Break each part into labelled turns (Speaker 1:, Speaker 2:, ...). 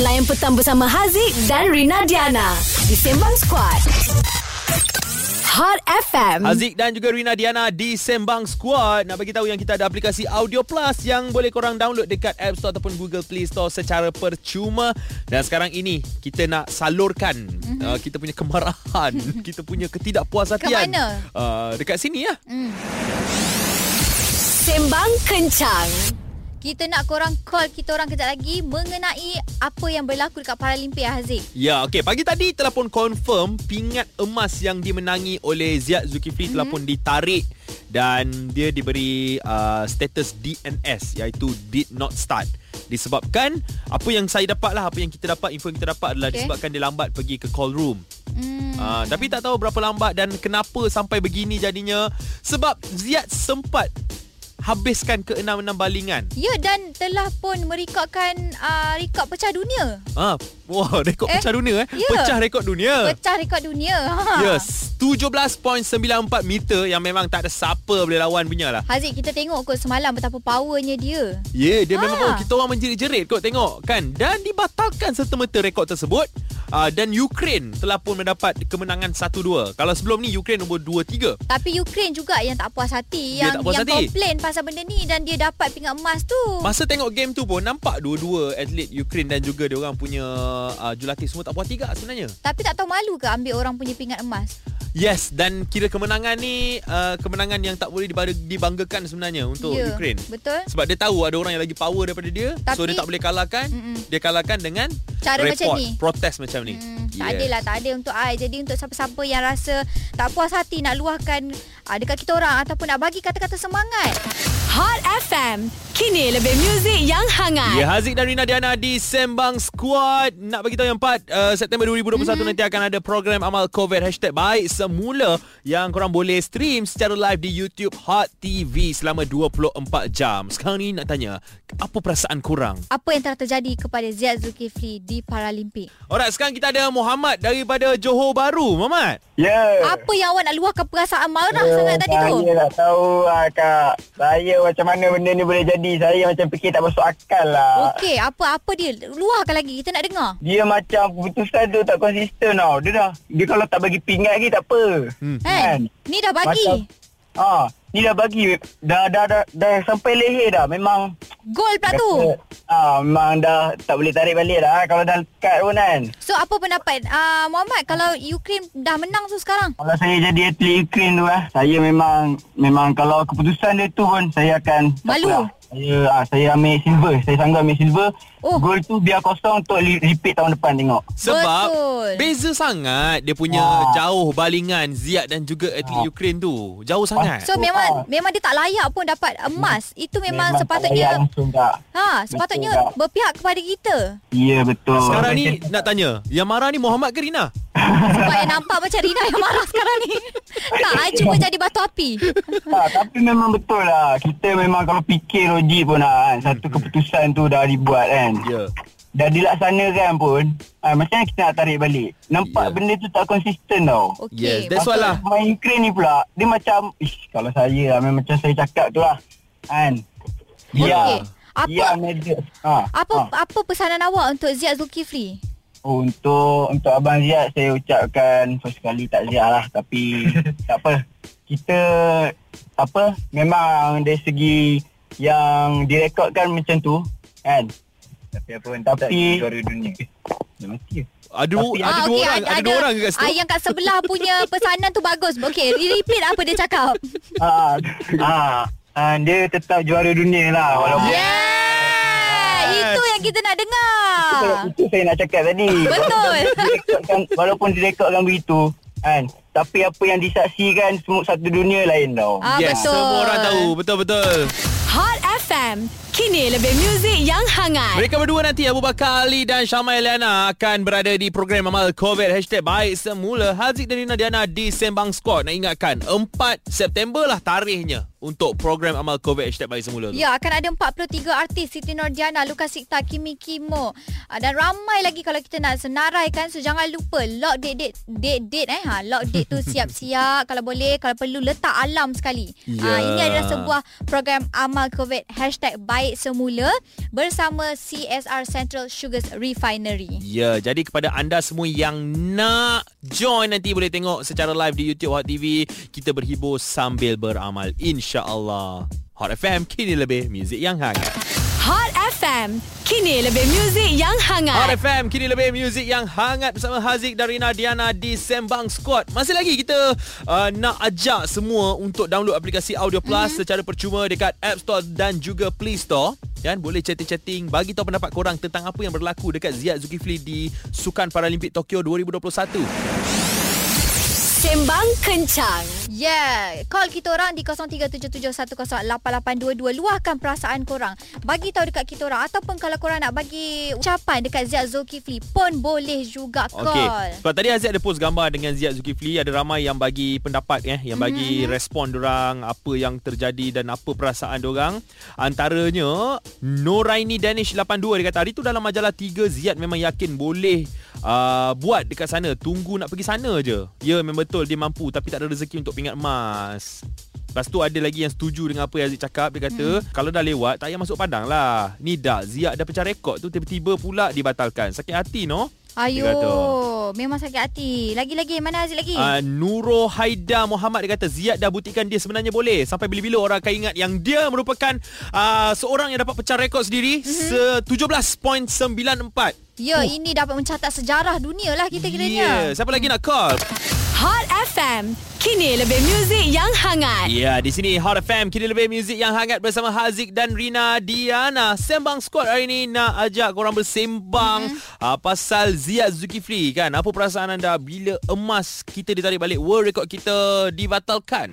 Speaker 1: Layan petang bersama Haziq dan Rina Diana di Sembang Squad. Hot FM.
Speaker 2: Aziz dan juga Rina Diana di Sembang Squad nak bagi tahu yang kita ada aplikasi Audio Plus yang boleh korang download dekat App Store ataupun Google Play Store secara percuma dan sekarang ini kita nak salurkan mm-hmm. uh, kita punya kemarahan, kita punya ketidakpuasatian.
Speaker 3: Ke mana?
Speaker 2: Uh, dekat sini ya.
Speaker 1: Sembang Kencang.
Speaker 3: Kita nak korang call kita orang kejap lagi mengenai apa yang berlaku dekat Paralimpik Haziq.
Speaker 2: Ya, okey. Pagi tadi telah pun confirm pingat emas yang dimenangi oleh Ziad Zulkifli mm-hmm. telah pun ditarik dan dia diberi uh, status DNS iaitu did not start. Disebabkan apa yang saya dapat lah, apa yang kita dapat, info yang kita dapat adalah okay. Disebabkan dia lambat pergi ke call room.
Speaker 3: Hmm.
Speaker 2: Uh, tapi tak tahu berapa lambat dan kenapa sampai begini jadinya. Sebab Ziad sempat habiskan ke-6-6 balingan.
Speaker 3: Ya dan telah pun merekodkan uh, rekod pecah dunia.
Speaker 2: Ah, wah, rekod
Speaker 3: Eh,
Speaker 2: pecah dunia eh.
Speaker 3: ya.
Speaker 2: Pecah rekod dunia.
Speaker 3: Pecah rekod dunia. Ha.
Speaker 2: Yes, 17.94 meter yang memang tak ada siapa boleh lawan punya lah.
Speaker 3: Haziq kita tengok kot semalam betapa powernya dia.
Speaker 2: Ya, yeah, dia
Speaker 3: Ha.
Speaker 2: memang kita orang menjerit-jerit kot tengok kan. Dan dibatalkan serta-merta rekod tersebut. Uh, dan Ukraine telah pun mendapat kemenangan 1-2. Kalau sebelum ni Ukraine nombor 2-3.
Speaker 3: Tapi Ukraine juga yang tak puas hati
Speaker 2: Dia
Speaker 3: yang
Speaker 2: tak puas
Speaker 3: yang
Speaker 2: hati.
Speaker 3: komplain pasal benda ni dan dia dapat pingat emas tu.
Speaker 2: Masa tengok game tu pun nampak dua-dua atlet Ukraine dan juga dia orang punya uh, julatih semua tak puas hati sebenarnya.
Speaker 3: Tapi tak tahu malu ke ambil orang punya pingat emas?
Speaker 2: Yes, dan kira kemenangan ni uh, kemenangan yang tak boleh dibang- dibanggakan sebenarnya untuk
Speaker 3: Ya,
Speaker 2: Ukraine.
Speaker 3: Betul?
Speaker 2: Sebab dia tahu ada orang yang lagi power daripada dia
Speaker 3: Tapi-
Speaker 2: So dia tak boleh kalahkan
Speaker 3: Mm-mm.
Speaker 2: Dia kalahkan dengan
Speaker 3: Cara
Speaker 2: report,
Speaker 3: macam ni?
Speaker 2: Protes macam ni
Speaker 3: Hmm, tak ada lah, tak ada untuk I. Jadi untuk siapa-siapa yang rasa tak puas hati nak luahkan uh, dekat kita orang ataupun nak bagi kata-kata semangat.
Speaker 1: Hot FM. Kini lebih muzik yang hangat.
Speaker 2: Ya, Haziq dan Rina Diana di Sembang Squad. Nak bagi tahu yang 4 uh, September 2021
Speaker 3: Mhm.
Speaker 2: mm-hmm. nanti akan ada program Amal COVID Hashtag Baik Semula yang korang boleh stream secara live di YouTube Hot TV selama 24 jam. Sekarang ni nak tanya, apa perasaan korang?
Speaker 3: Apa yang telah terjadi kepada Ziad Zulkifli di Paralimpik?
Speaker 2: Alright, sekarang kita ada Muhammad daripada Johor Bahru. Muhammad.
Speaker 4: Ya.
Speaker 3: Apa yang awak nak luahkan perasaan marah
Speaker 4: Ya,
Speaker 3: sangat tadi tu?
Speaker 4: Saya tak tahu lah kak. Saya macam mana benda ni boleh jadi. Saya macam fikir tak masuk akal lah.
Speaker 3: Okey, apa-apa dia? Luahkan lagi, kita nak dengar.
Speaker 4: Dia macam keputusan tu tak konsisten tau. Dia dah, dia kalau tak bagi pingat lagi tak apa.
Speaker 2: Hmm.
Speaker 3: Kan? Ni dah bagi.
Speaker 4: Macam, ah, ni dah bagi. Dah, dah, dah, dah sampai leher dah. Memang
Speaker 3: Gol pula tu.
Speaker 4: Ah, memang dah tak boleh tarik balik dah. Kalau dah lekat pun kan.
Speaker 3: So apa pendapat uh, Muhammad kalau Ukraine dah menang tu sekarang?
Speaker 4: Kalau saya jadi atlet Ukraine tu lah, saya memang memang kalau keputusan dia tu pun saya akan
Speaker 3: Malu?
Speaker 4: Saya ah, saya ambil silver. Saya sanggup ambil silver.
Speaker 3: Oh.
Speaker 4: Gol tu biar kosong untuk li- repeat tahun depan tengok.
Speaker 2: Sebab
Speaker 3: Betul.
Speaker 2: beza sangat dia punya
Speaker 4: Ah.
Speaker 2: jauh balingan Ziad dan juga atlet
Speaker 4: Ah.
Speaker 2: Ukraine tu. Jauh sangat.
Speaker 3: So memang
Speaker 4: ah.
Speaker 3: memang dia tak layak pun dapat emas. Itu memang,
Speaker 4: tak layak
Speaker 3: sepatutnya
Speaker 4: tak.
Speaker 3: ha sepatutnya
Speaker 4: Betul tak?
Speaker 3: berpihak kepada kita.
Speaker 4: Ya betul.
Speaker 2: Sekarang ni nak tanya, yang marah ni Muhammad ke Rina?
Speaker 3: Sebab yang nampak macam Rina yang marah sekarang ni. tak, I cuma jadi batu api.
Speaker 4: tak, tapi memang betul lah. Kita memang kalau fikir logik pun lah kan. Satu keputusan tu dah dibuat kan.
Speaker 2: Ya.
Speaker 4: Dah dilaksanakan pun. Ah, macam mana kita nak tarik balik? Nampak
Speaker 2: Ya.
Speaker 4: benda tu tak konsisten tau.
Speaker 3: Okey.
Speaker 2: Yes, that's why lah.
Speaker 4: Main Ukraine ni pula Dia macam Ish, Kalau saya lah Memang macam saya cakap tu lah Kan. Ya
Speaker 3: Apa-
Speaker 4: Ya ha,
Speaker 3: Apa
Speaker 4: ha.
Speaker 3: apa pesanan awak untuk Ziad Zulkifli?
Speaker 4: Untuk Untuk Abang Ziad Saya ucapkan First kali tak Ziad lah Tapi Tak apa Kita Apa Memang dari segi Yang direkodkan macam tu Kan Tapi apa pun Tapi Juara dunia Dah mati ke?
Speaker 2: Ada
Speaker 4: Tapi-
Speaker 2: ada
Speaker 3: Ah,
Speaker 2: dua
Speaker 3: okey,
Speaker 2: orang, ada, dua orang kat situ?
Speaker 3: ah, yang kat sebelah punya pesanan tu bagus. Okey, repeat apa dia cakap.
Speaker 4: Ah, ah, ah, Dia tetap juara dunia lah Walaupun
Speaker 3: Yeah! Itu yang kita nak dengar.
Speaker 4: Itu, itu saya nak cakap tadi.
Speaker 3: Betul.
Speaker 4: Walaupun direkodkan begitu, kan. Tapi apa yang disaksikan semua satu dunia lain tau.
Speaker 3: Ah,
Speaker 2: yes,
Speaker 3: betul.
Speaker 2: semua orang tahu. Betul-betul.
Speaker 1: Hot FM. Kini lebih muzik yang hangat.
Speaker 2: Mereka berdua nanti Abu Bakar Ali dan Syamai Eliana akan berada di program Amal COVID Hashtag Baik Semula Haziq dan Rina Diana di Sembang Squad Nak ingatkan 4 September lah tarikhnya untuk program amal COVID hashtag balik semula tu.
Speaker 3: Ya, akan ada 43 artis Siti Nordiana, Lukas Sikta, Kimi Kimo ah, dan ramai lagi kalau kita nak senaraikan. So jangan lupa lock date date date date eh ha. Lock date tu siap-siap kalau boleh kalau perlu letak alam sekali.
Speaker 2: Ya.
Speaker 3: Ah, ini adalah sebuah program amal COVID hashtag baik semula bersama CSR Central Sugars Refinery.
Speaker 2: Ya, jadi kepada anda semua yang nak join nanti boleh tengok secara live di YouTube Hot TV. Kita berhibur sambil beramal insya-Allah. Hot FM kini lebih muzik yang hangat.
Speaker 1: Hot FM. Kini lebih muzik yang hangat.
Speaker 2: Hot FM kini lebih muzik yang hangat bersama Haziq dan Rina Diana di Sembang Squad. Masih lagi kita uh, nak ajak semua untuk download aplikasi Audio Plus mm-hmm. secara percuma dekat App Store dan juga Play Store. Kan boleh chatting-chatting bagi tahu pendapat korang tentang apa yang berlaku dekat Ziad Zulkifli di Sukan Paralimpik Tokyo 2021.
Speaker 1: Sembang Kencang.
Speaker 3: Yeah, call kita orang di 0377108822 luahkan perasaan korang. Bagi tahu dekat kita orang ataupun kalau korang nak bagi ucapan dekat Ziad Zulkifli pun boleh juga call.
Speaker 2: Okey. Sebab tadi Aziz ada post gambar dengan Ziad Zulkifli ada ramai yang bagi pendapat eh yang bagi mm-hmm. respon orang apa yang terjadi dan apa perasaan orang. Antaranya Noraini Danish 82 dia kata hari tu dalam majalah 3 Ziad memang yakin boleh uh, buat dekat sana. Tunggu nak pergi sana je. Ya memang betul dia mampu tapi tak ada rezeki untuk pingat emas. Lepas tu ada lagi yang setuju dengan apa yang Aziz cakap. Dia kata, hmm. kalau dah lewat, tak payah masuk padang lah. Ni dah, Ziad dah pecah rekod tu, tiba-tiba pula dibatalkan. Sakit hati, no?
Speaker 3: Ayo,
Speaker 2: Dia kata.
Speaker 3: Memang sakit hati. Lagi-lagi, mana Aziz lagi?
Speaker 2: Uh, Nuro Haida Muhammad dia kata Ziad dah buktikan dia sebenarnya boleh Sampai bila-bila orang akan ingat yang dia merupakan uh, Seorang yang dapat pecah rekod sendiri mm-hmm. 17.94
Speaker 3: ya, ini dapat mencatat sejarah dunia lah kita kiranya.
Speaker 2: Yeah. Siapa lagi nak call?
Speaker 1: Hot FM. Kini lebih muzik yang hangat.
Speaker 2: Ya, di sini Hot FM kini lebih muzik yang hangat bersama Haziq dan Rina Diana. Sembang Squad hari ini nak ajak korang bersembang mm-hmm. uh, pasal Ziad Zulkifli kan. Apa perasaan anda bila emas kita ditarik balik world record kita dibatalkan?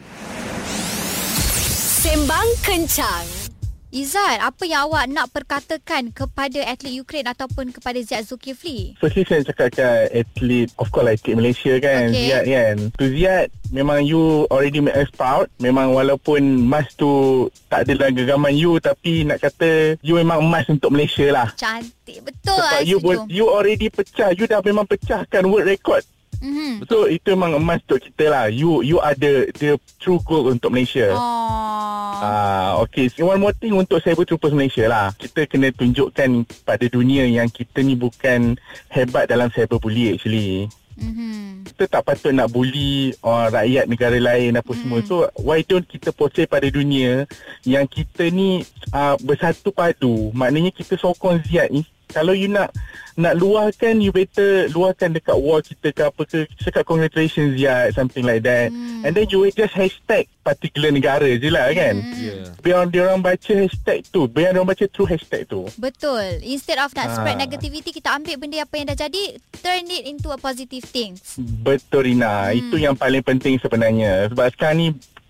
Speaker 1: Sembang Kencang.
Speaker 3: Izzat, apa yang awak nak perkatakan kepada atlet Ukraine ataupun kepada Ziad Zulkifli?
Speaker 5: Firstly saya cakap kat atlet Of course lah atlet Malaysia kan
Speaker 3: Okay.
Speaker 5: Ziad kan Tu Ziad Memang you already make us proud Memang walaupun emas tu Tak ada dalam genggaman you Tapi nak kata You memang emas untuk Malaysia lah
Speaker 3: Cantik. Betul.
Speaker 5: Sebab
Speaker 3: I
Speaker 5: you, you already pecah You dah memang pecahkan world record
Speaker 3: Mhm.
Speaker 5: So itu memang emas untuk kita lah You you ada The true goal untuk Malaysia
Speaker 3: Oh.
Speaker 5: Ah, okay. So, one more thing untuk Cyber Troopers Malaysia lah. Kita kena tunjukkan pada dunia yang kita ni bukan hebat dalam cyberbully actually.
Speaker 3: Mhm.
Speaker 5: Kita tak patut nak bully orang rakyat negara lain apa hmm. semua. So why don't kita portray pada dunia yang kita ni uh, bersatu padu. Maknanya kita sokong Ziad ni. Kalau you nak nak luahkan you better luahkan dekat wall kita ke apa ke cakap congratulations Ziad something like that.
Speaker 3: Hmm.
Speaker 5: And then you will just hashtag particular negara je lah kan.
Speaker 3: Hmm.
Speaker 2: Ya. Yeah.
Speaker 5: Biar dia orang baca hashtag tu Biar dia orang baca true hashtag tu
Speaker 3: Betul. Instead of nak spread
Speaker 5: Ah.
Speaker 3: negativity, kita ambil benda apa yang dah jadi, turn it into a positive things.
Speaker 5: Betul Rina
Speaker 3: Hmm.
Speaker 5: Itu yang paling penting sebenarnya Sebab sekarang ni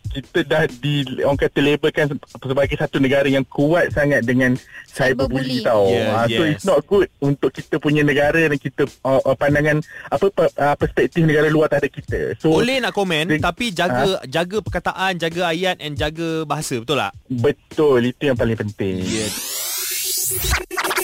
Speaker 5: kita dah di orang kata labelkan sebagai satu negara yang kuat sangat dengan
Speaker 3: Cyberbully.
Speaker 5: cyberbully tau.
Speaker 2: Yeah,
Speaker 5: Ah, so
Speaker 2: yes.
Speaker 5: it's not good untuk kita punya negara dan kita uh, uh, pandangan apa uh, perspektif negara luar terhadap kita. So
Speaker 2: Boleh nak komen
Speaker 5: Ding-
Speaker 2: tapi jaga jaga perkataan, jaga ayat and jaga bahasa, betul tak?
Speaker 5: betul itu yang paling penting.
Speaker 2: Ya.